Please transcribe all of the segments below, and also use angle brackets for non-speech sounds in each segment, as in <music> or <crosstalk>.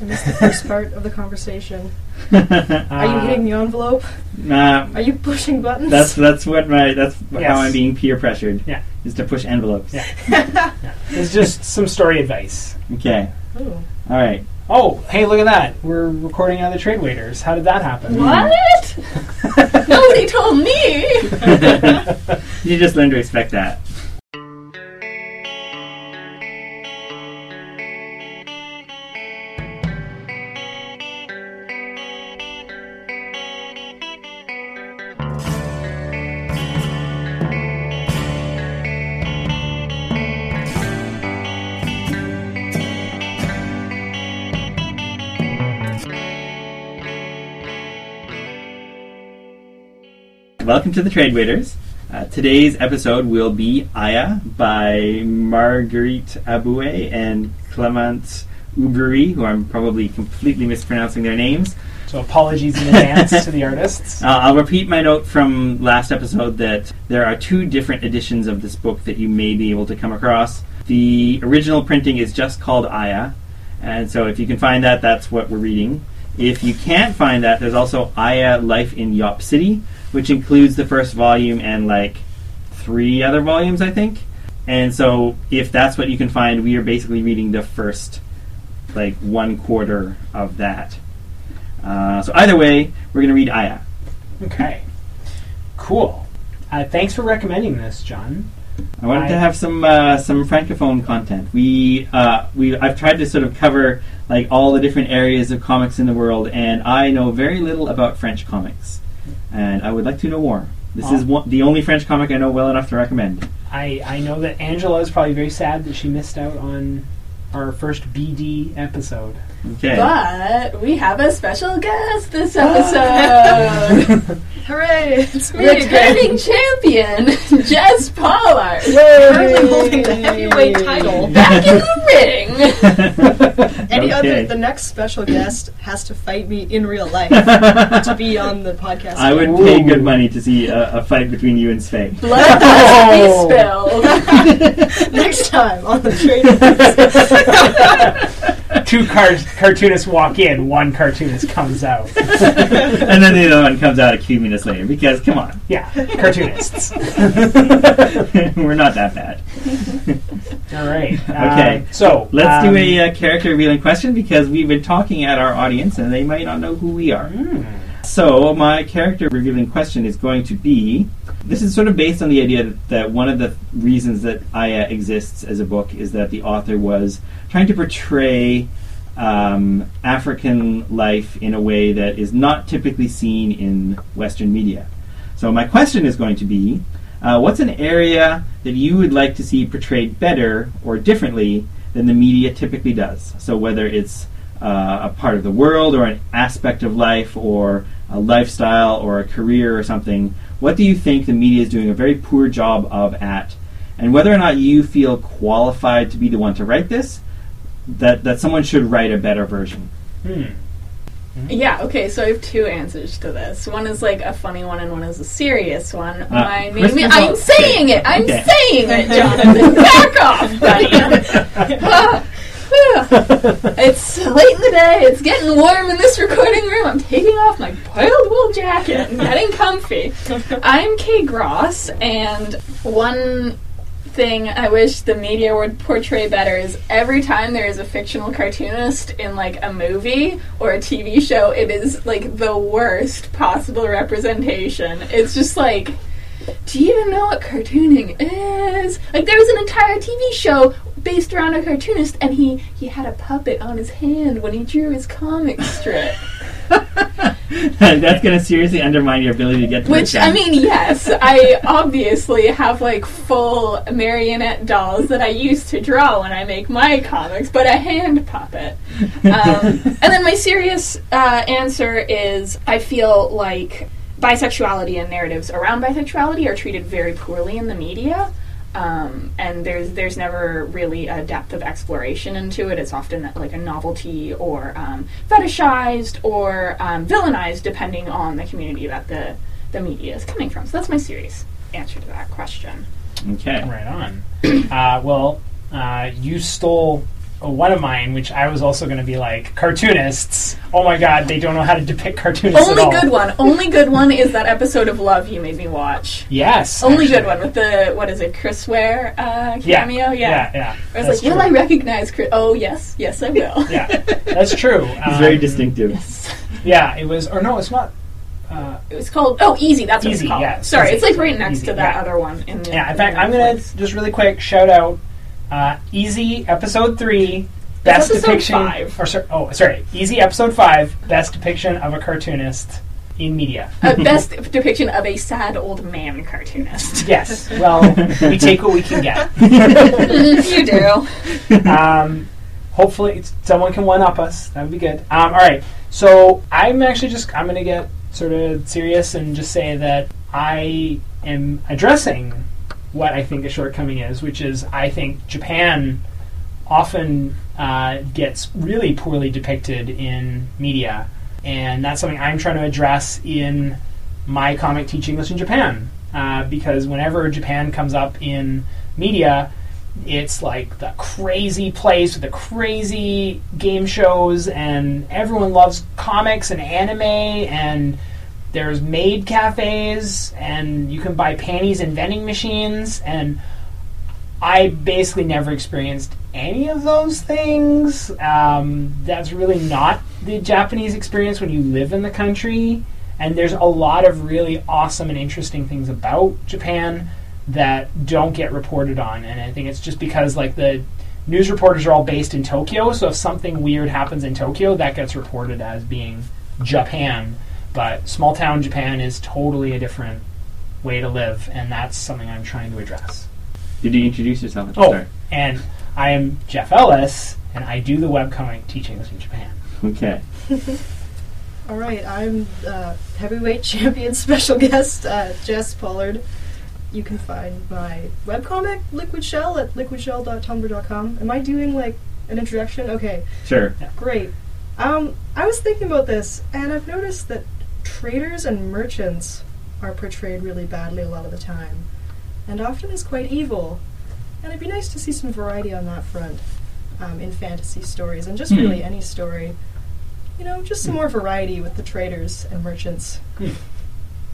I missed the first part of the conversation. Uh, <laughs> Are you hitting the envelope? Uh, Are you pushing buttons? that's that's what my that's Yes. how I'm being peer pressured. Yeah. is to push envelopes. <laughs> Yeah. It's just some story advice. Okay, Ooh. all right. Oh, hey, look at that. We're recording out of the trade waiters. How did that happen? What? <laughs> Nobody told me. You just learn to expect that. Welcome to the Trade Waiters. Uh, today's episode will be Aya by Marguerite Abouet and Clement Uberi, who I'm probably completely mispronouncing their names. So apologies in advance to the artists. <laughs> Uh, I'll repeat my note from last episode that there are two different editions of this book that you may be able to come across. The original printing is just called Aya, and so if you can find that, that's what we're reading. If you can't find that, there's also Aya Life in Yop City, which includes the first volume and like three other volumes, I think. And so if that's what you can find, we are basically reading the first like one quarter of that. Uh, so either way, we're going to read Aya. Okay. Cool. Uh, thanks for recommending this, John. I wanted to have some uh, some francophone content. We uh, we I've tried to sort of cover like all the different areas of comics in the world, and I know very little about French comics, and I would like to know more. This is Oh. one, the only French comic I know well enough to recommend. I, I know that Angela is probably very sad that she missed out on our first BD episode. Okay. But we have a special guest this ah. episode. <laughs> Hooray! It's me Returning champion, <laughs> Jess Pollard. Currently holding the heavyweight title. Back in the ring. <laughs> Any other, the next special guest has to fight me in real life to be on the podcast. I would Ooh. pay good money to see a, a fight between you and Svay. Blood must be spilled. next time on the trade. Two car- cartoonists walk in, one cartoonist comes out. <laughs> and then the other one comes out a few minutes later because come on, Yeah, cartoonists. <laughs> we're not that bad. <laughs> All right. Okay. Uh, so Let's um, do a uh, character revealing question because we've been talking at our audience and they might not know who we are. hmm. So, my character revealing question is going to be this is sort of based on the idea that, that one of the reasons that Aya exists as a book is that the author was trying to portray um, African life in a way that is not typically seen in Western media. So, my question is going to be uh, what's an area that you would like to see portrayed better or differently than the media typically does? So, whether it's uh, a part of the world or an aspect of life or a lifestyle or a career or something, what do you think the media is doing a very poor job of at? And whether or not you feel qualified to be the one to write this, that, that someone should write a better version. Hmm. Mm-hmm. Yeah, okay, so I have two answers to this. One is like a funny one and one is a serious one. Uh, My name Christmas is, I'm hol- saying it! I'm Okay. saying it, Jonathan! <laughs> Back off, buddy! <laughs> <laughs> Uh, it's late in the day, it's getting warm in this recording room. I'm taking off my boiled wool jacket and getting comfy. I'm Kay Gross, and one thing I wish the media would portray better is every time there is a fictional cartoonist in like a movie or a TV show, it is like the worst possible representation. It's just like, do you even know what cartooning is? Like there was an entire TV show based around a cartoonist, and he he had a puppet on his hand when he drew his comic strip. <laughs> That's going to seriously undermine your ability to get to Which I mean, yes, I obviously have like full marionette dolls that I use to draw when I make my comics, but a hand puppet. <laughs> Um, and then my serious uh, answer is I feel like bisexuality and narratives around bisexuality are treated very poorly in the media. Um, and there's there's never really a depth of exploration into it. It's often like a novelty or um, fetishized or um, villainized, depending on the community that the the media is coming from. So that's my serious answer to that question. Okay. Right on. <clears throat> uh, well, uh, you stole one of mine, which I was also going to be like cartoonists. Oh my god, they don't know how to depict cartoonists Only at all. good one. Only good one is that episode of Love you made me watch. Yes, Only actually. good one with the what is it, Chris Ware uh, Yeah, cameo? yeah, yeah. I was That's like, will. I recognize Chris? Oh yes, yes I will. <laughs> Yeah, that's true. <laughs> He's very Um, distinctive. Yes. Yeah, it was, or no, it's not. Uh, It was called Oh Easy. That's what Easy, it's called. yeah, Sorry, Easy. it's like right next Easy, to that yeah. other one. In the, yeah, in fact, I'm gonna Netflix. just really quick shout out uh, Easy episode three, best episode depiction. five. Or oh, sorry, Easy episode five, best depiction of a cartoonist in media. a best depiction of a sad old man cartoonist. Yes, well, we take what we can get. <laughs> you do. um, hopefully it's, someone can one up us. That would be good. Um, all right. So I'm actually just I'm going to get sort of serious and just say that I am addressing what I think a shortcoming is, which is I think Japan often uh, gets really poorly depicted in media, and that's something I'm trying to address in my comic Teach English in Japan. Uh, because whenever Japan comes up in media, it's like the crazy place with the crazy game shows, and everyone loves comics and anime, and there's maid cafes, and you can buy panties in vending machines, and I basically never experienced any of those things. Um, that's really not the Japanese experience when you live in the country. And there's a lot of really awesome and interesting things about Japan that don't get reported on. And I think it's just because like the news reporters are all based in Tokyo, so if something weird happens in Tokyo, that gets reported as being Japan. But small town Japan is totally a different way to live, and that's something I'm trying to address. Did you introduce yourself Oh, start? and I am Jeff Ellis, and I do the webcomic teaching this in Japan. Okay. <laughs> All right, I'm uh, heavyweight champion <laughs> special guest uh, Jess Pollard. You can find my webcomic Liquid Shell at liquidshell.tumblr.com. Am I doing like an introduction? Okay, Sure. great. Um, I was thinking about this, and I've noticed that traders and merchants are portrayed really badly a lot of the time, and often as quite evil. And it'd be nice to see some variety on that front um, in fantasy stories, and just Hmm. really any story. You know, just some more variety with the traders and merchants.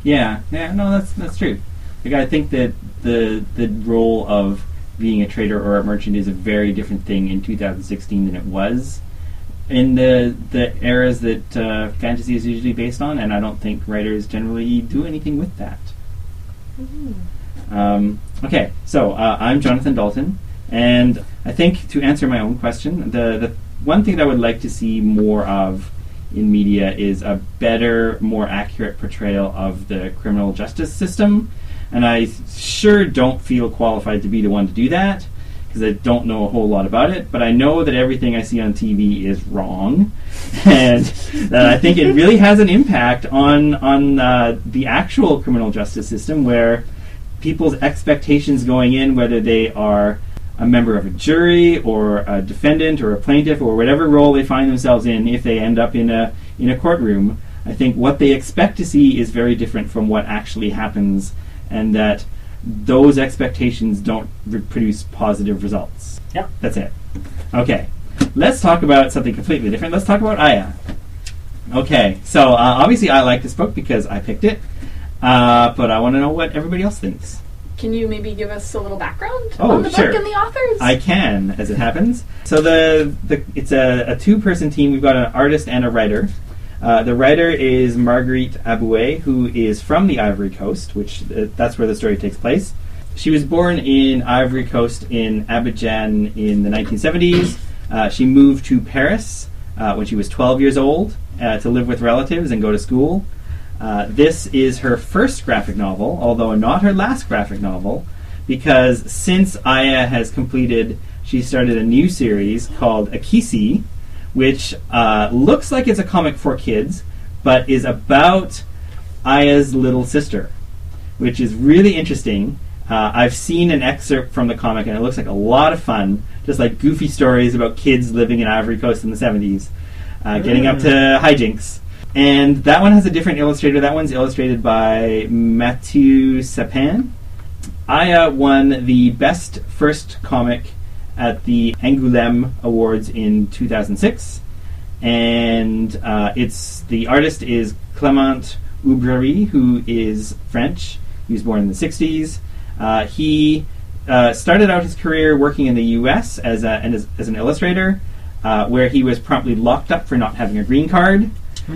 Yeah, yeah, no, that's that's true. Like I think that the the role of being a trader or a merchant is a very different thing in 2016 than it was in the the eras that uh, fantasy is usually based on, and I don't think writers generally do anything with that. Um, okay, so uh, I'm Jonathan Dalton, and I think to answer my own question, the the one thing that I would like to see more of in media is a better, more accurate portrayal of the criminal justice system, and I sure don't feel qualified to be the one to do that because I don't know a whole lot about it, but I know that everything I see on TV is wrong, <laughs> and that I think it really has an impact on on uh, the actual criminal justice system where people's expectations going in, whether they are a member of a jury or a defendant or a plaintiff or whatever role they find themselves in, if they end up in a in a courtroom, I think what they expect to see is very different from what actually happens, and that those expectations don't re- produce positive results. Yeah. That's it. Okay, let's talk about something completely different. Let's talk about Aya. Okay, so uh, obviously I like this book because I picked it, uh, but I want to know what everybody else thinks. Can you maybe give us a little background Oh, on the sure. book and the authors? I can, as it happens. So the, the it's a, a two person team. We've got an artist and a writer. Uh, the writer is Marguerite Abouet, who is from the Ivory Coast, which uh, that's where the story takes place. She was born in Ivory Coast in Abidjan in the 1970s. Uh, she moved to Paris uh, when she was 12 years old uh, to live with relatives and go to school. This is her first graphic novel, although not her last graphic novel, because since Aya has completed, she started a new series called Akisi, which uh, looks like it's a comic for kids, but is about Aya's little sister, which is really interesting. Uh, I've seen an excerpt from the comic, and it looks like a lot of fun. Just like goofy stories about kids living in Ivory Coast in the 70s, uh, getting up to hijinks. And that one has a different illustrator. That one's illustrated by Mathieu Sapin. Aya won the best first comic at the Angoulême Awards in 2006, and uh, it's the artist is Clément Oubrerie, who is French. He was born in the 60s. Uh, he uh, started out his career working in the U.S. as, a, and as, as an illustrator, uh, where he was promptly locked up for not having a green card, <laughs>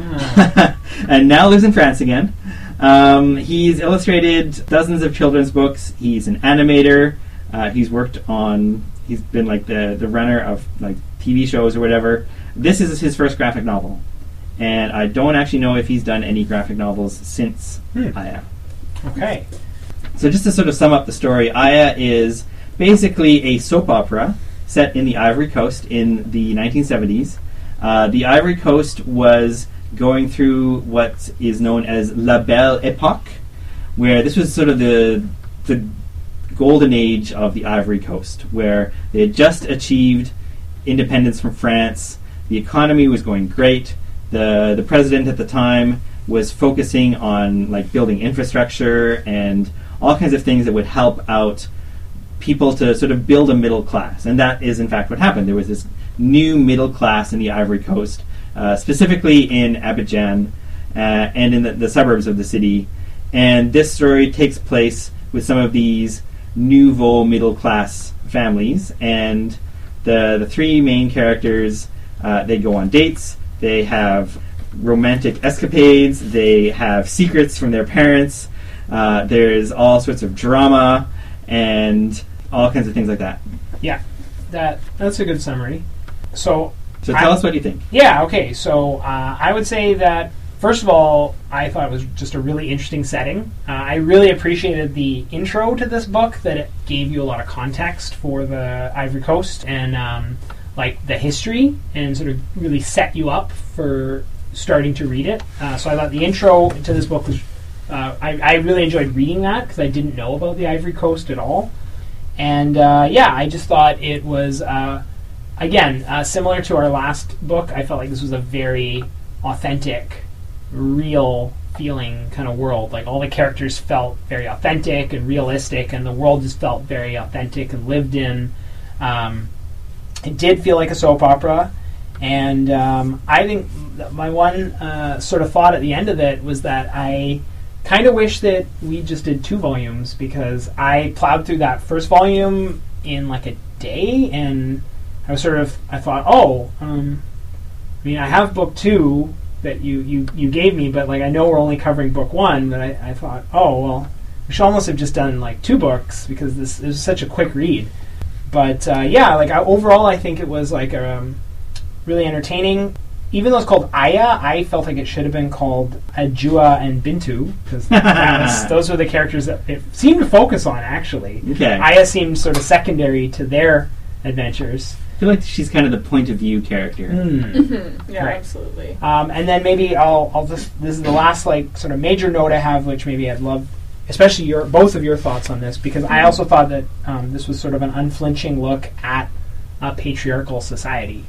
and now lives in France again. Um, he's illustrated dozens of children's books. He's an animator. Uh, he's worked on. He's been like the the runner of like TV shows or whatever. This is his first graphic novel, and I don't actually know if he's done any graphic novels since Hmm. Aya. Okay. So just to sort of sum up the story, Aya is basically a soap opera set in the Ivory Coast in the 1970s. Uh, the Ivory Coast was going through what is known as La Belle Epoque, where this was sort of the the golden age of the Ivory Coast, where they had just achieved independence from France. The economy was going great. the The president at the time was focusing on like building infrastructure and all kinds of things that would help out people to sort of build a middle class. And that is, in fact, what happened. There was this new middle class in the Ivory Coast, uh, specifically in Abidjan uh, and in the, the suburbs of the city. And this story takes place with some of these nouveau middle class families. And the, the three main characters, uh, they go on dates, they have romantic escapades, they have secrets from their parents. Uh, there's all sorts of drama and all kinds of things like that. Yeah, that that's a good summary. So So tell I- us what you think. Yeah, okay. So uh, I would say that, first of all, I thought it was just a really interesting setting. Uh, I really appreciated the intro to this book, that it gave you a lot of context for the Ivory Coast and um, like the history and sort of really set you up for starting to read it. Uh, so I thought the intro to this book was. Uh, I, I really enjoyed reading that because I didn't know about the Ivory Coast at all. And uh, yeah, I just thought it was uh, again, uh, similar to our last book, I felt like this was a very authentic, real feeling kind of world. Like all the characters felt very authentic and realistic, and the world just felt very authentic and lived in. Um, it did feel like a soap opera, and um, I think my one uh, sort of thought at the end of it was that I kind of wish that we just did two volumes because I plowed through that first volume in like a day and I was sort of I thought, oh, um, I mean, I have book two that you, you, you gave me, but like I know we're only covering book one. But I, I thought, oh well, we should almost have just done like two books because this is such a quick read. But uh, yeah, like I, overall, I think it was like um, really entertaining. Even though it's called Aya, I felt like it should have been called Adjoua and Bintou because <laughs> those were the characters that it seemed to focus on. Actually, Okay. Aya seemed sort of secondary to their adventures. I feel like she's kind of the point of view character. Mm-hmm. <laughs> Yeah, Right. absolutely. Um, and then maybe I'll, I'll just this is the last like sort of major note I have, which maybe I'd love, especially your both of your thoughts on this, because I also thought that um, this was sort of an unflinching look at a patriarchal society.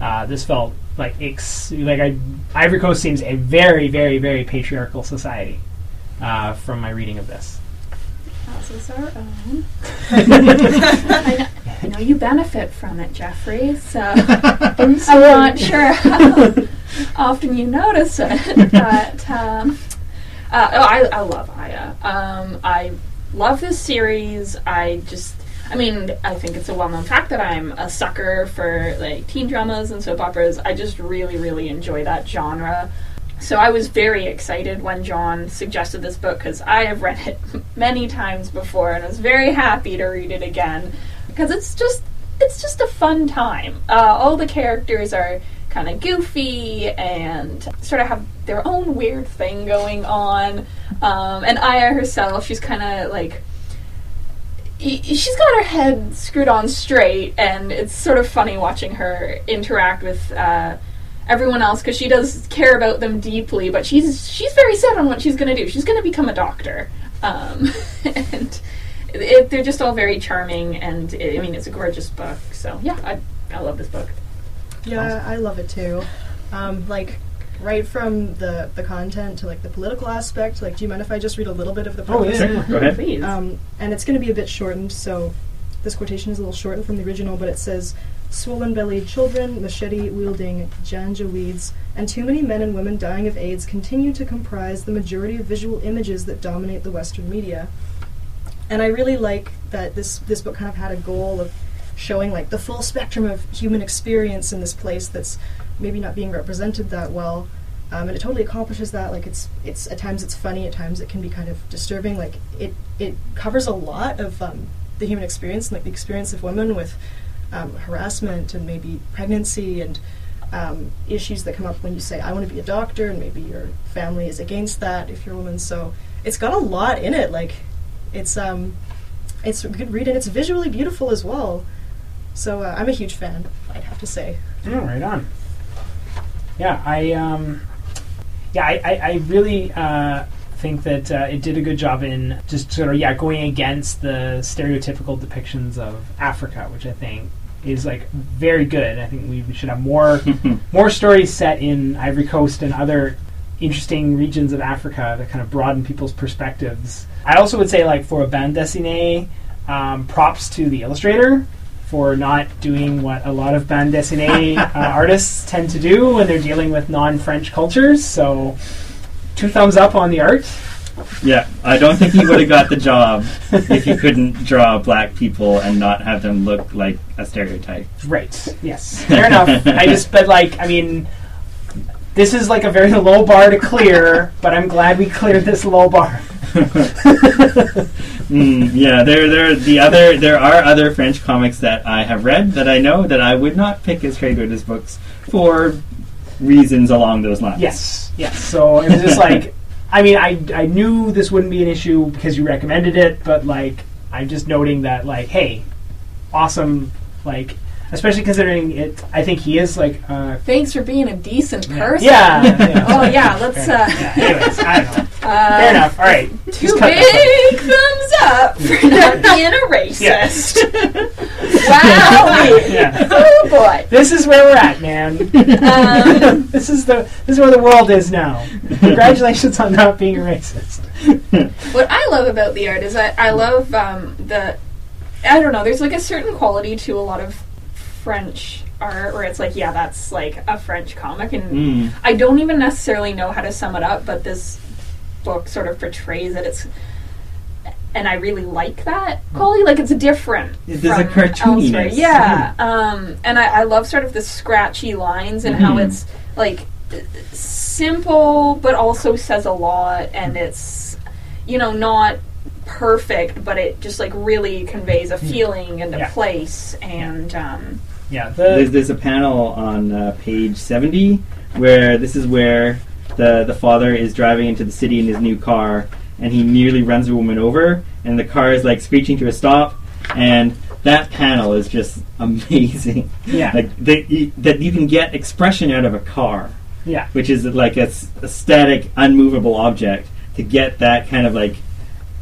Uh, this felt like ex- like I, Ivory Coast seems a very very very patriarchal society uh, from my reading of this. As is our own. I, know, I know you benefit from it, Jeffrey, so <laughs> I'm not sure how often you notice it, <laughs> but um, uh, oh, I, I love Aya. Um, I love this series. I just, I mean, I think it's a well-known fact that I'm a sucker for like teen dramas and soap operas. I just really, really enjoy that genre. So I was very excited when John suggested this book because I have read it <laughs> many times before and was very happy to read it again because it's just it's just a fun time. Uh, all the characters are kind of goofy and sort of have their own weird thing going on. Um, and Aya herself, she's kind of like she's got her head screwed on straight, and it's sort of funny watching her interact with uh, everyone else because she does care about them deeply. But she's she's very set on what she's going to do. She's going to become a doctor, um, <laughs> and it, they're just all very charming. And I mean, it's a gorgeous book. So yeah, I I love this book. Yeah, I love it too. Um, like right from the the content to like the political aspect. Like, do you mind if I just read a little bit of the Oh, yeah. Go ahead. Please. Um, and it's going to be a bit shortened, so this quotation is a little shortened from the original, but it says, "Swollen-bellied children, machete-wielding janjaweeds, and too many men and women dying of AIDS continue to comprise the majority of visual images that dominate the Western media." And I really like that this this book kind of had a goal of showing like the full spectrum of human experience in this place that's maybe not being represented that well. Um, and it totally accomplishes that. Like it's it's at times it's funny, at times it can be kind of disturbing. Like it it covers a lot of um, the human experience, like the experience of women with um, harassment and maybe pregnancy and um, issues that come up when you say I want to be a doctor, and maybe your family is against that if you're a woman. So it's got a lot in it. Like it's um it's a good read and it's visually beautiful as well. So uh, I'm a huge fan. I'd have to say. Oh, right on. Yeah, I um, yeah, I, I, I really uh, think that uh, it did a good job in just sort of yeah going against the stereotypical depictions of Africa, which I think is like very good. I think we, we should have more <laughs> more stories set in Ivory Coast and other interesting regions of Africa that kind of broaden people's perspectives. I also would say like for a bande dessinée, um, props to the illustrator for not doing what a lot of bande dessinée uh, <laughs> artists tend to do when they're dealing with non-French cultures. So, two thumbs up on the art. Yeah, I don't think he would have got the job <laughs> if he couldn't draw black people and not have them look like a stereotype. Right. Yes. <laughs> Fair enough. I just, but like, I mean, this is like a very low bar to clear, but I'm glad we cleared this low bar. <laughs> Mm, yeah, there, there, the other, there are other French comics that I have read that I know that I would not pick as trade as books for reasons along those lines. Yes. Yes. So it was just like, <laughs> I mean, I I knew this wouldn't be an issue because you recommended it, but like, I'm just noting that like, hey, awesome, like. Especially considering it, I think he is like uh, Thanks for being a decent Yeah. person. Yeah. <laughs> yeah, Oh yeah, let's Fair uh, enough. Yeah, anyways, I don't know. <laughs> uh Fair enough. All right. Two <laughs> Just cut that big thumbs up for not being a racist. Yeah. wow. Yeah. Oh boy. This is where we're at, man. Um, this is the this is where the world is now. Congratulations on not being a racist. what I love about the art is that I love um, the I don't know. There's like a certain quality to a lot of French art where it's like, yeah, that's like a French comic, and Mm. I don't even necessarily know how to sum it up, but this book sort of portrays it. It's and I really like that quality. Like it's a different. There's a cartooniness. elsewhere. Yeah, um, and I, I love sort of the scratchy lines and how Mhm. it's like simple, but also says a lot, and it's you know not perfect, but it just like really conveys a feeling and a Yeah. place, and um, Yeah. There's, The, there's a panel on uh, page 70 where this is where the, the father is driving into the city in his new car and he nearly runs a woman over and the car is like screeching to a stop and that panel is just <laughs> amazing. yeah. Like that you, that you can get expression out of a car, yeah. which is like a static, unmovable object, to get that kind of like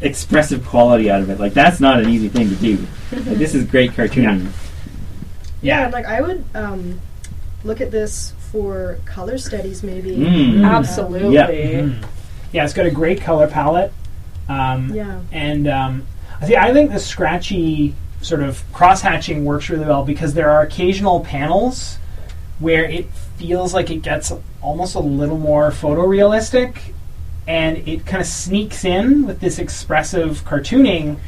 expressive quality out of it. Like that's not an easy thing to do. Like, this is great cartooning. Yeah, Yeah. and, like I would um, look at this for color studies, maybe. Mm. absolutely. Yeah. Mhm. Yeah. It's got a great color palette. Um, Yeah. And um, I think I think the scratchy sort of cross hatching works really well because there are occasional panels where it feels like it gets almost a little more photorealistic, and it kind of sneaks in with this expressive cartooning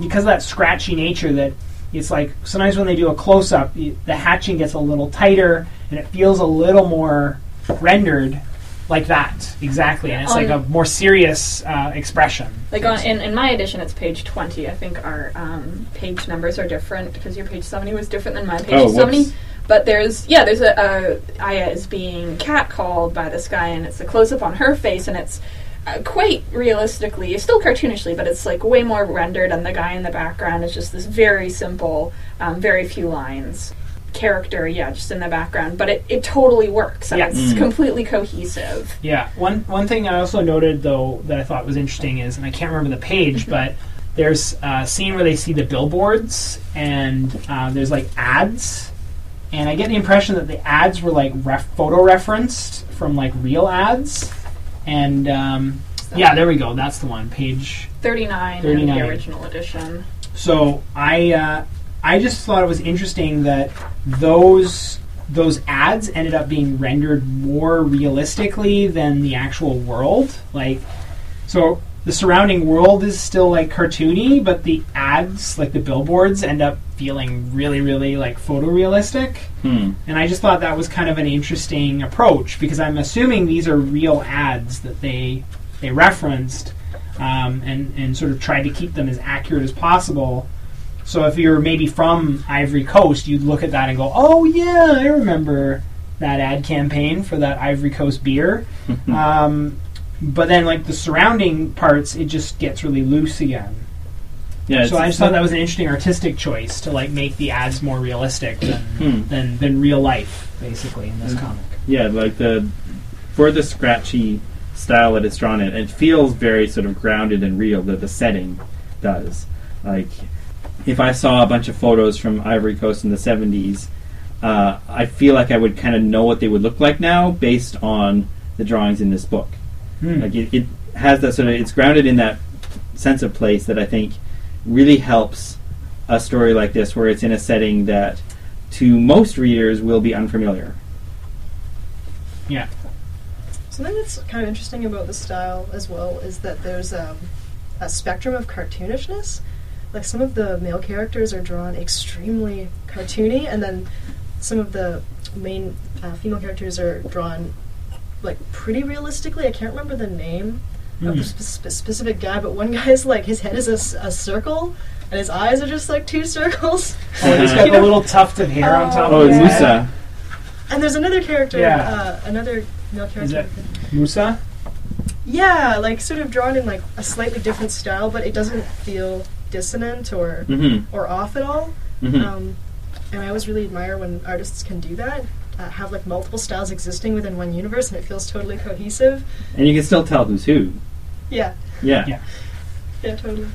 because of that scratchy nature that it's like sometimes when they do a close up, the hatching gets a little tighter and it feels a little more rendered like that exactly, and it's like a more serious uh, expression. Like on in, in my edition, it's page twenty. I think our um, page numbers are different because your page seventy was different than my page Oh, whoops. seventy. But there's yeah, there's a, a Aya is being catcalled by this guy, and it's a close up on her face, and it's uh, quite realistically, still cartoonishly, but it's like way more rendered, and the guy in the background is just this very simple, um, very few lines character, yeah, just in the background. But it, it totally works, and Yeah. it's Mm. completely cohesive. Yeah. One one thing I also noted though that I thought was interesting is, and I can't remember the page, but there's a scene where they see the billboards and uh, there's like ads, and I get the impression that the ads were like ref- photo referenced from like real ads, and um, yeah, there we go. That's the one. Page. Thirty nine in the original edition. so I uh, I just thought it was interesting that those those ads ended up being rendered more realistically than the actual world. Like, so the surrounding world is still like cartoony, but the ads, like the billboards, end up feeling really, really like photorealistic. Hmm. And I just thought that was kind of an interesting approach because I'm assuming these are real ads that they they referenced um, and and sort of tried to keep them as accurate as possible. So if you're maybe from Ivory Coast, you'd look at that and go, "Oh yeah, I remember that ad campaign for that Ivory Coast beer." <laughs> um, but then, like the surrounding parts, it just gets really loose again. Yeah. so I just thought that was an interesting artistic choice to like make the ads more realistic than Hmm. than, than real life, basically in this Mhm. comic. Yeah, like the for the scratchy style that it's drawn in, it feels very sort of grounded and real. That the setting does. Like, if I saw a bunch of photos from Ivory Coast in the '70s, uh, I feel like I would kind of know what they would look like now based on the drawings in this book. Hmm. Like, it, it has that sort of it's grounded in that sense of place that I think really helps a story like this, where it's in a setting that to most readers will be unfamiliar. yeah. Something that's kind of interesting about the style as well is that there's um, a spectrum of cartoonishness. Like some of the male characters are drawn extremely cartoony, and then some of the main uh, female characters are drawn like pretty realistically. I can't remember the name of the Hmm. spe- spe- specific guy, but one <laughs> guy's like his head is a circle, and his eyes are just like two <laughs> circles. Oh, he's got a little tuft of hair on top Oh, of his yeah. head. Moussa. And there's another character, Yeah. uh, another male character. Moussa? Yeah, like sort of drawn in like a slightly different style, but it doesn't feel dissonant or Mm-hmm. or off at all. Mm-hmm. Um, and I always really admire when artists can do that, uh, have like multiple styles existing within one universe, and it feels totally cohesive. and you can still tell who's who. Yeah, Yeah. Yeah. yeah, totally.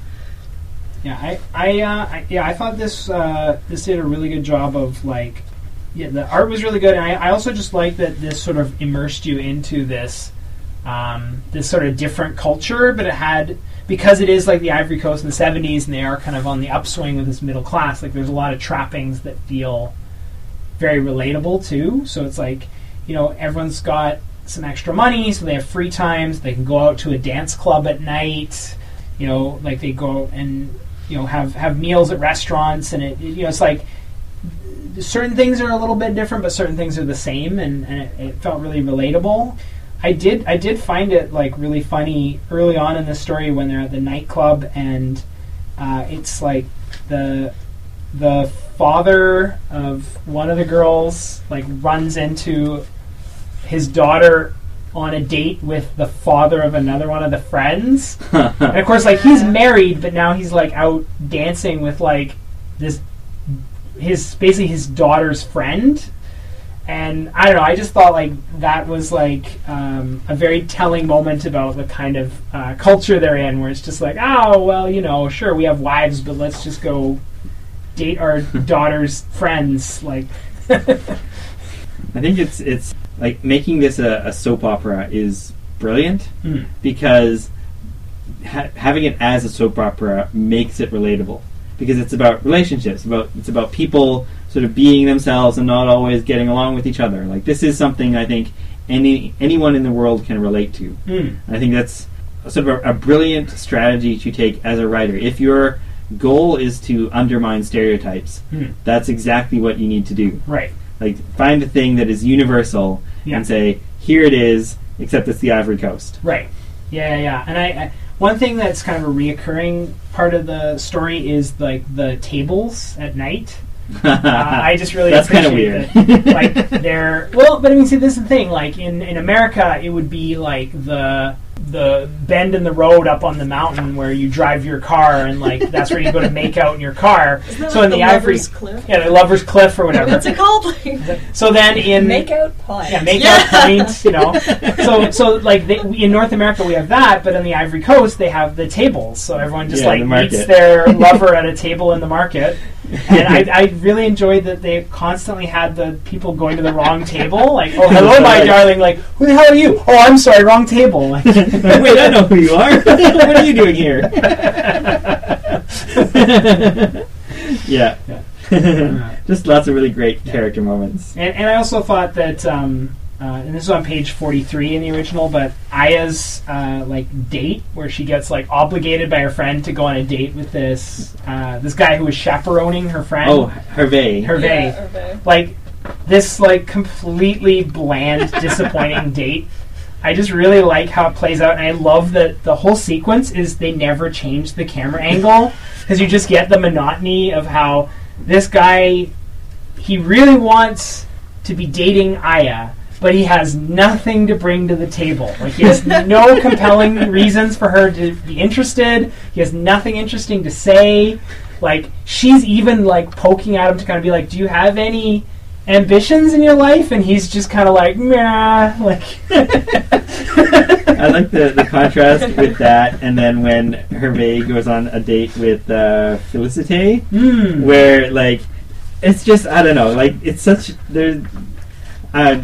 Yeah, I, I, uh, I, yeah, I thought this, uh, this did a really good job of like, yeah, the art was really good, and I, I also just like that this sort of immersed you into this, um, this sort of different culture, but it had because it is like the Ivory Coast in the '70s, and they are kind of on the upswing of this middle class. Like, there's a lot of trappings that feel very relatable too. So it's like, you know, everyone's got some extra money, so they have free times. They can go out to a dance club at night. You know, like they go and you know have have meals at restaurants, and it you know it's like certain things are a little bit different, but certain things are the same, and, and it, it felt really relatable. I did I did find it like really funny early on in the story when they're at the nightclub and uh, it's like the the father of one of the girls like runs into his daughter on a date with the father of another one of the friends <laughs> and of course like he's married but now he's like out dancing with like this his basically his daughter's friend and I don't know. I just thought like that was like um, a very telling moment about the kind of uh, culture they're in, where it's just like, oh well, you know, sure we have wives, but let's just go date our daughter's friends. Like, I think it's it's like making this a, a soap opera is brilliant hmm, because ha- having it as a soap opera makes it relatable because it's about relationships about it's about people sort of being themselves and not always getting along with each other. Like this is something i think any anyone in the world can relate to. Hmm, i think that's sort of a, a brilliant strategy to take as a writer. If your goal is to undermine stereotypes hmm. that's exactly what you need to do right, like find a thing that is universal Yeah. and say here it is except it's the ivory coast right, yeah, yeah, yeah. And I, I one thing that's kind of a reoccurring part of the story is like the tables at night. <laughs> Uh, I just really that's kind of weird that, like they're well, but I mean, see, this is the thing. Like in in America, it would be like the the bend in the road up on the mountain where you drive your car, and like <laughs> that's where you go to make out in your car. Isn't that So like in the, the Ivory, Lover's Cliff? yeah, the Lovers Cliff or whatever. What's it called? Like, So then in Make out point. yeah, make Yeah. out points, you know. <laughs> So, so like they, in North America we have that, but on the Ivory Coast they have the tables. So everyone just Yeah, the like meets their <laughs> lover at a table in the market, and I, I really enjoyed that they constantly had the people going to the wrong table. Like, oh, hello, <laughs> my darling. Like, who the hell are you? Oh, I'm sorry, wrong table. <laughs> Like, <laughs> Wait, I know who you are. what are you doing here? yeah. Just lots of really great character moments. And, and I also thought that, um, uh, and this is on page 43 in the original, but Aya's uh, like date where she gets like obligated by her friend to go on a date with this uh, this guy who was chaperoning her friend. Oh, Hervé. Hervé. Yeah, Hervé. Like this like completely bland, <laughs> disappointing date. I just really like how it plays out, and I love that the whole sequence is they never change the camera angle <laughs> because you just get the monotony of how this guy he really wants to be dating Aya, but he has nothing to bring to the table. Like he has <laughs> no compelling reasons for her to be interested. He has nothing interesting to say. Like she's even like poking at him to kind of be like, "Do you have any ambitions in your life?" And he's just kind of like, "Nah." Like <laughs> I like the, the contrast with that, and then when Hervé goes on a date with uh, Felicite, Hmm. where like it's just I don't know, like it's such they're uh,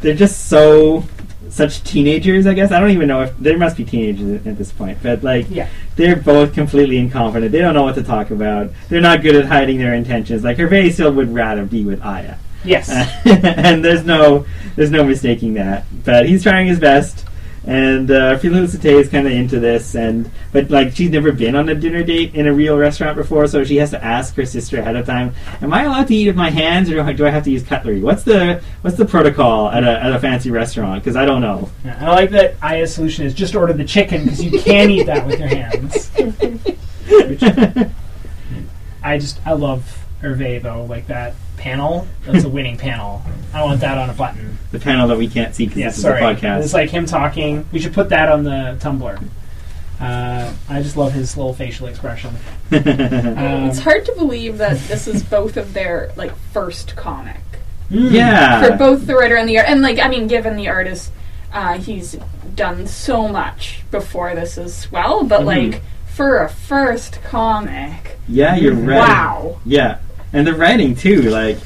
they're just so such teenagers. I guess I don't even know if there must be teenagers at, this point, but like Yeah. they're both completely incompetent. They don't know what to talk about. They're not good at hiding their intentions. Like Hervé still would rather be with Aya. Yes. <laughs> and there's no there's no mistaking that. But he's trying his best, and uh, Felicite is kind of into this, and but like she's never been on a dinner date in a real restaurant before, so she has to ask her sister ahead of time, "Am I allowed to eat with my hands, or do I, have to use cutlery? What's the what's the protocol at a at a fancy restaurant? Because I don't know." Yeah, I like that Aya's solution is just order the chicken because you can eat that with your hands. <laughs> I just I love Hervé though, like that panel. That's a <laughs> winning panel. I want that on a button. the panel that we can't see because Yeah, this is a podcast. It's like him talking. We should put that on the Tumblr. Uh, I just love his little facial expression. <laughs> Um, it's hard to believe that this is both of their like first comic mm, yeah. for both the writer and the art. And like, I mean, given the artist, uh, he's done so much before this as well. But Mhm. like for a first comic, Yeah, you're right. wow. Yeah, and the writing too. Like,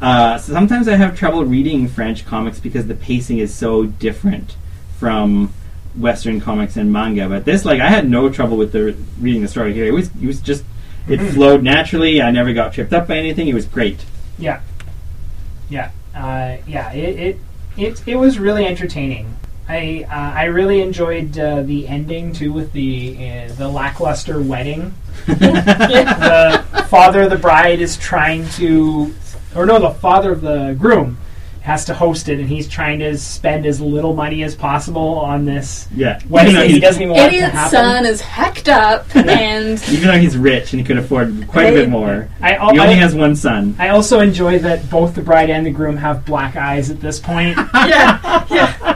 uh, sometimes I have trouble reading French comics because the pacing is so different from Western comics and manga. But this, like, I had no trouble with the reading the story here. It was, it was just, it Mhm. flowed naturally. I never got tripped up by anything. It was great. Yeah, yeah, uh, yeah. It, it it it was really entertaining. I uh, I really enjoyed uh, the ending too with the uh, the lackluster wedding. <laughs> the father of the bride is trying to, or no, the father of the groom has to host it, and he's trying to spend as little money as possible on this Yeah, wedding even that he doesn't even want to Idiot happen. son is hecked up, <laughs> and even though he's rich and he could afford quite a bit more, I, he only I, has one son. I also enjoy that both the bride and the groom have black eyes at this point. <laughs> yeah, yeah.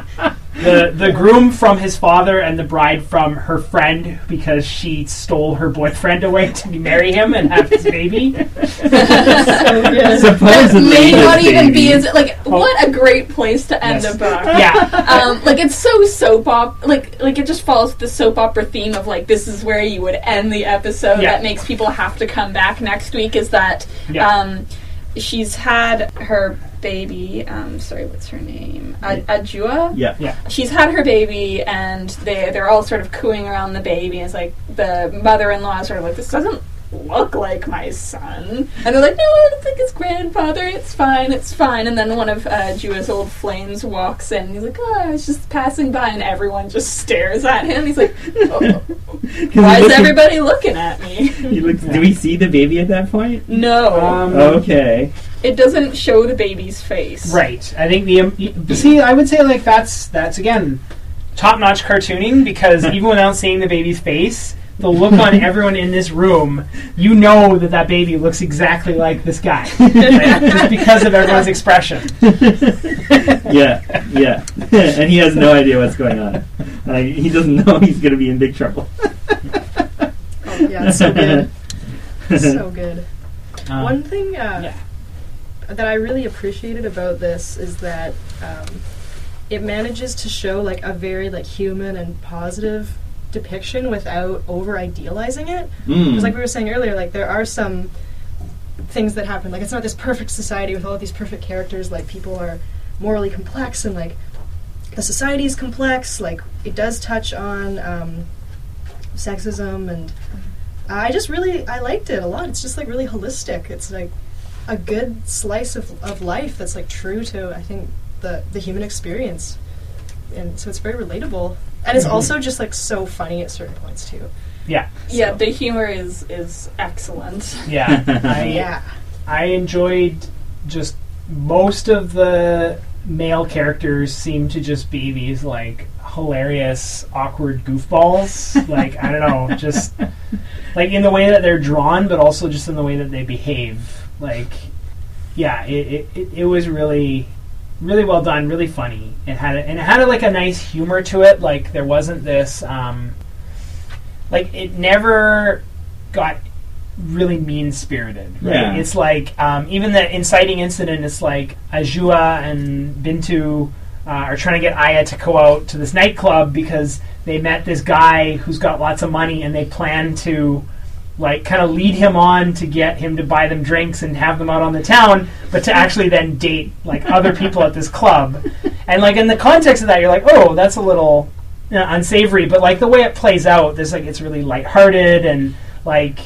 The the groom from his father and the bride from her friend because she stole her boyfriend away to marry him and have his baby. <laughs> so good. Supposedly, may his not even be as like what a great place to end Yes. a book. <laughs> Yeah, um, like it's so soap op like like it just follows the soap opera theme of like this is where you would end the episode Yeah. that makes people have to come back next week is that Yeah. um, she's had her baby um, sorry what's her name? A- Adjoua? Yeah. yeah, she's had her baby and they they're all sort of cooing around the baby and it's like the mother-in-law is sort of like this doesn't look like my son and they're like no it looks like his grandfather it's fine it's fine and then one of uh, Jua's old flames walks in he's like oh I was just passing by and everyone just stares at him he's like <laughs> oh, 'Cause why is everybody looking at me He looks, Do we see the baby at that point? no Um, Okay. it doesn't show the baby's face right. I think the um, see. I would say like that's that's again top notch cartooning because <laughs> even without seeing the baby's face. The look on <laughs> everyone in this room, you know that that baby looks exactly like this guy, right? <laughs> just because of everyone's expression. <laughs> yeah, yeah. and he has no idea what's going on. Like he doesn't know he's going to be in big trouble. Oh, yeah, so good. so good. Um, One thing uh, yeah. that I really appreciated about this is that um, it manages to show like a very like human and positive depiction without over idealizing it. Mm. Because like we were saying earlier, like there are some things that happen. Like it's not this perfect society with all these perfect characters. Like people are morally complex and like the society is complex. Like it does touch on um, sexism and I just really I liked it a lot. It's just like really holistic. It's like a good slice of, of life that's like true to I think the the human experience, and so it's very relatable. And it's Mhm. also just like so funny at certain points too. Yeah, Yeah, So- the humor is is excellent. yeah. <laughs> I, yeah. I enjoyed just most of the male characters seem to just be these like hilarious, awkward goofballs. like I don't know, <laughs> just like in the way that they're drawn, but also just in the way that they behave. Like, yeah, it it, it, it was really really well done, really funny. It had a, and it had a, like a nice humor to it. Like there wasn't this um, like it never got really mean spirited. Right? Yeah. It's like um, even the inciting incident. It's like Adjoua and Bintou uh, are trying to get Aya to go out to this nightclub because they met this guy who's got lots of money and they plan to like kind of lead him on to get him to buy them drinks and have them out on the town, but to actually then date like other people at this club. <laughs> And like in the context of that, you're like, oh, that's a little you know, unsavory. But like the way it plays out, there's like it's really lighthearted and like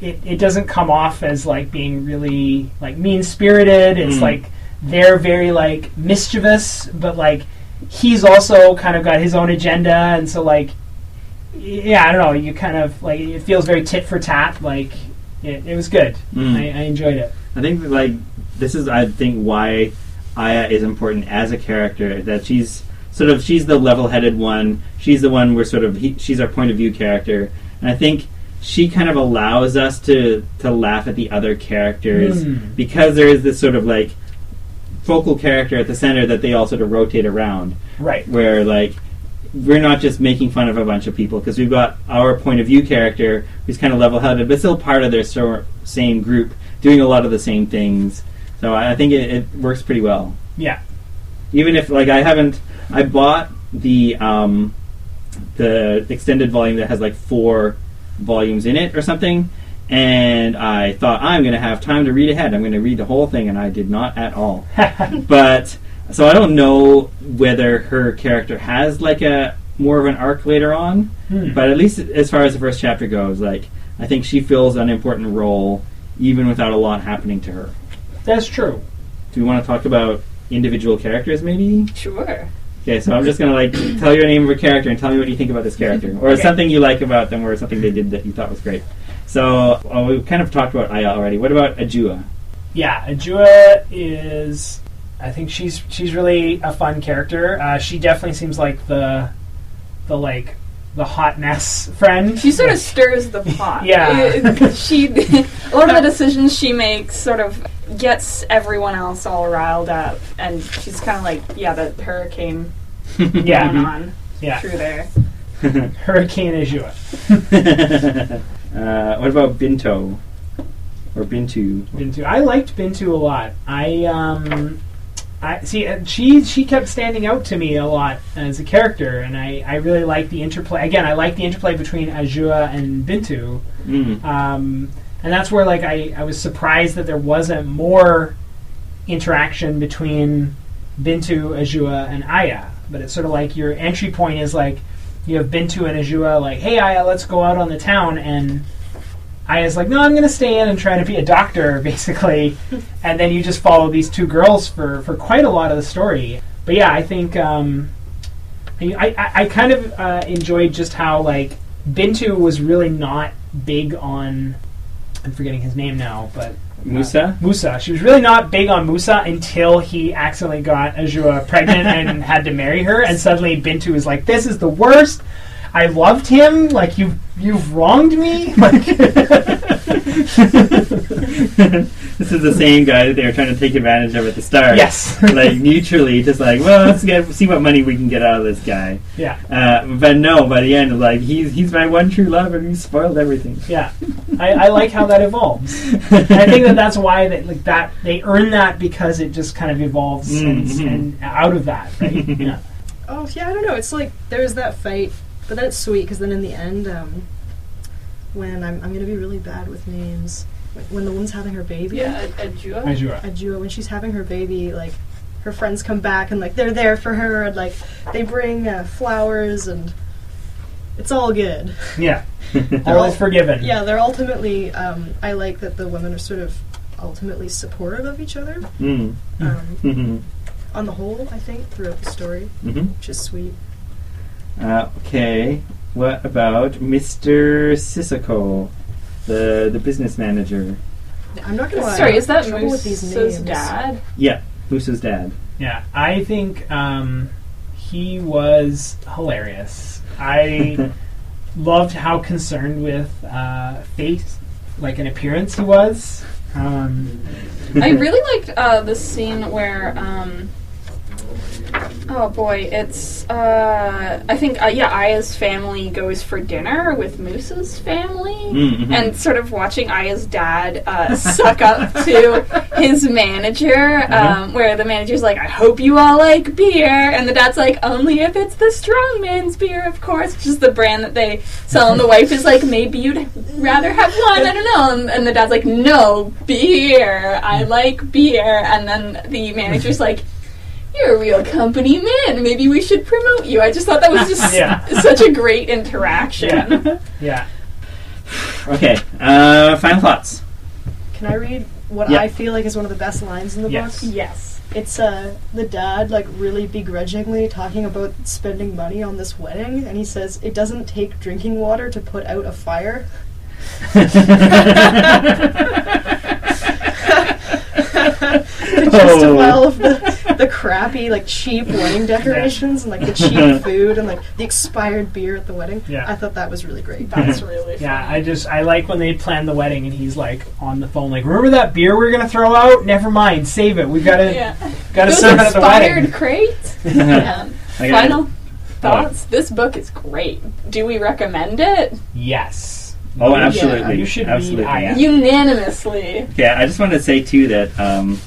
it, it doesn't come off as like being really like mean spirited. It's Mm. like they're very like mischievous, but like he's also kind of got his own agenda, and so like yeah, I don't know. You kind of like it feels very tit for tat. Like it, it was good. Mm. I, I enjoyed it. I think that, like this is I think why Aya is important as a character that she's sort of she's the level-headed one. She's the one we're sort of he, she's our point of view character, and I think she kind of allows us to to laugh at the other characters Mm. because there is this sort of like focal character at the center that they all sort of rotate around Right. where like we're not just making fun of a bunch of people because we've got our point of view character who's kind of level-headed but still part of their so- same group doing a lot of the same things. So i, I think it, it works pretty well. Yeah. even if like i haven't i bought the um the extended volume that has like four volumes in it or something and i thought i'm going to have time to read ahead. I'm going to read the whole thing and i did not at all. <laughs> But so I don't know whether her character has like a more of an arc later on, Hmm. but at least as far as the first chapter goes, like I think she fills an important role even without a lot happening to her. That's true. Do we want to talk about individual characters maybe? Sure. Okay, so I'm just gonna like <clears throat> tell you the name of a character and tell me what you think about this character, or Okay. something you like about them, or something they did that you thought was great. So uh, we kind of talked about Aya already. What about Adjoua? Yeah, Adjoua is. I think she's she's really a fun character. Uh, she definitely seems like the the like the hot mess <laughs> friend. She sort of stirs the <laughs> pot. Yeah. <laughs> She a lot of the decisions she makes sort of gets everyone else all riled up, and she's kind of like yeah, the hurricane Yeah. going on yeah, through there. Hurricane Adjoua. uh, what about Binto or Bintu? Bintou. I liked Bintou a lot. I um, I see. uh, She she kept standing out to me a lot as a character, and I I really like the interplay. Again, I like the interplay between Adjoua and Bintou. Mm. um, and that's where like I, I was surprised that there wasn't more interaction between Bintou, Adjoua, and Aya. But it's sort of like your entry point is like you have Bintou and Adjoua like, hey Aya, let's go out on the town, and Aya's like, no, I'm going to stay in and try to be a doctor, <laughs> basically. and then you just follow these two girls for for quite a lot of the story. But yeah, I think um, I, I, I kind of uh, enjoyed just how like Bintou was really not big on. I'm forgetting his name now, but Moussa? Moussa. She was really not big on Moussa until he accidentally got Adjoua pregnant and <laughs> had to marry her, and suddenly Bintou was like, "This is the worst. I loved him. Like you, you've wronged me." Like, <laughs> <laughs> this is the same guy that they were trying to take advantage of at the start. yes, <laughs> like mutually, just like, well, let's get see what money we can get out of this guy. yeah, Uh, but no, by the end, like he's he's my one true love, and he spoiled everything. yeah. I, I like how that evolves. And I think that that's why that like that they earn that because it just kind of evolves and, Mhm. and out of that, right? yeah. Oh yeah, I don't know. It's like there's that fight, but then it's sweet because then in the end, um, when I'm I'm gonna be really bad with names, when the woman's having her baby. Yeah, a, a Jua. Adjoua, when she's having her baby, like her friends come back and like they're there for her and like they bring uh, flowers and it's all good. Yeah. <laughs> They're all is forgiven. Yeah, they're ultimately. Um, I like that the women are sort of ultimately supportive of each other. Mm. Um, Mhm. <laughs> on the whole, I think throughout the story, Mhm. which is sweet. Uh, okay. What about Mr. Sissoko, the the business manager? I'm not gonna lie. Sorry, is that have trouble with these Moose's names. dad? Yeah, Moose's dad. Yeah, I think um, he was hilarious. I <laughs> loved how concerned with uh, face, like an appearance, he was. Um, I really liked uh, the scene where, um, oh boy, it's uh, I think uh, yeah, Aya's family goes for dinner with Moose's family, Mhm. and sort of watching Aya's dad uh, suck up to his manager, um, where the manager's like, "I hope you all like beer," and the dad's like, "Only if it's the strong man's beer, of course," which is the brand that they sell. And the wife is like, "Maybe you'd rather have one." I don't know. And, and the dad's like, "No, beer. I like beer." And then the manager's like. You're a real company man. Maybe we should promote you. I just thought that was just <laughs> Yeah. such a great interaction. yeah. <sighs> Okay. Uh, final thoughts. Can I read what Yeah. I feel like is one of the best lines in the Yes. book? Yes. It's uh, the dad like really begrudgingly talking about spending money on this wedding, and he says it doesn't take drinking water to put out a fire. <laughs> <laughs> to <laughs> justify oh. all of the, the crappy, like cheap wedding decorations and like the cheap <laughs> food and like the expired beer at the wedding. Yeah. I thought that was really great. <laughs> That's really Yeah, funny. I just I like when they plan the wedding and he's like on the phone, like, remember that beer we are gonna throw out? Never mind, save it. We've gotta Yeah. gotta Those serve it at the expired wedding. crates. I Yeah. Final thoughts. This book is great. Do we recommend it? Yes. Oh, You should- absolutely. You should Absolutely. read Aya. Unanimously. Yeah, I just wanted to say too that um,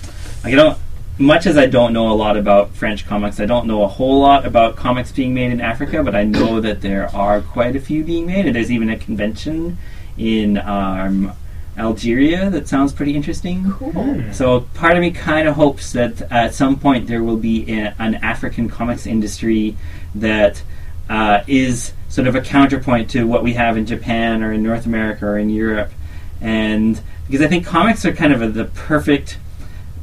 I don't. Much as I don't know a lot about French comics, I don't know a whole lot about comics being made in Africa. But I know that there are quite a few being made, and there's even a convention in um, Algeria that sounds pretty interesting. Hmm. So part of me kind of hopes that at some point there will be a, an African comics industry that uh, is sort of a counterpoint to what we have in Japan or in North America or in Europe, and because I think comics are kind of a, the perfect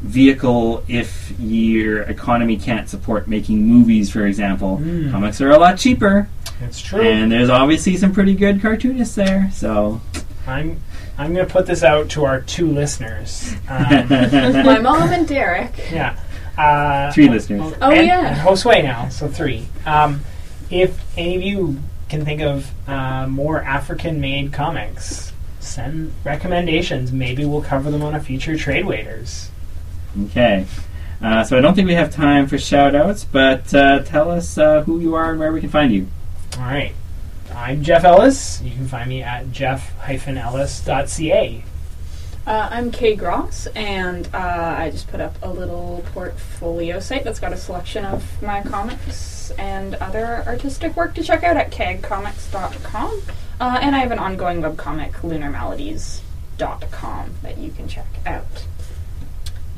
vehicle if your economy can't support making movies, for example. Mm. Comics are a lot cheaper, It's true. and there's obviously some pretty good cartoonists there. So. I'm I'm gonna put this out to our two listeners. Um, <laughs> My mom and Derek. yeah. Uh, Three listeners. Oh, and, yeah. and Josue now, so three. Um, if any of you can think of uh, more African-made comics, send recommendations. Maybe we'll cover them on a future Trade Raiders. Okay. Uh, so I don't think we have time for shout outs, but uh, tell us uh, who you are and where we can find you. All right. I'm Jeff Ellis. You can find me at jeff-ellis.ca. Uh, I'm Kay Gross, and uh, I just put up a little portfolio site that's got a selection of my comics and other artistic work to check out at kegcomics.com. Uh, and I have an ongoing webcomic, lunarmaladies.com, that you can check out.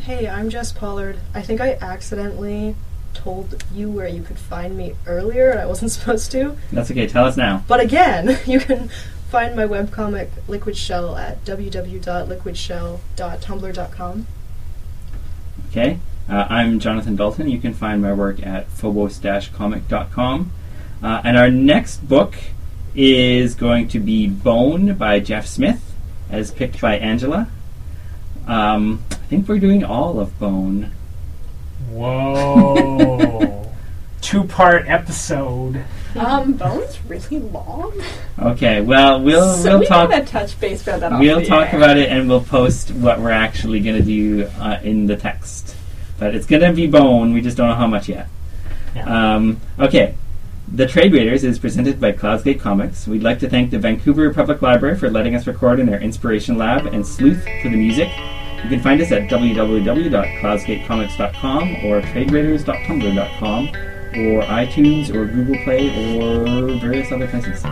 Hey, I'm Jess Pollard. I think I accidentally told you where you could find me earlier, and I wasn't <laughs> supposed to. That's okay. Tell us now. But again, <laughs> you can find my webcomic Liquid Shell at www.liquidshell.tumblr.com. Okay. Uh, I'm Jonathan Dalton. You can find my work at phobos-comic.com. Uh, and our next book is going to be Bone by Jeff Smith, as picked by Angela. Um, I think we're doing all of Bone. Whoa. <laughs> Two-part episode. Um, Bone's really long. Okay. Well, we'll so we'll we talk. gotta touch base about that We'll talk air. about it and we'll post what we're actually going to do uh, in the text. But it's going to be bone. We just don't know how much yet. Yeah. Um, okay. The Trade Raiders is presented by Cloudsgate Comics. We'd like to thank the Vancouver Public Library for letting us record in their Inspiration Lab and Sleuth for the music. You can find us at www.cloudsgatecomics.com or traderaiders.tumblr.com or iTunes or Google Play or various other places.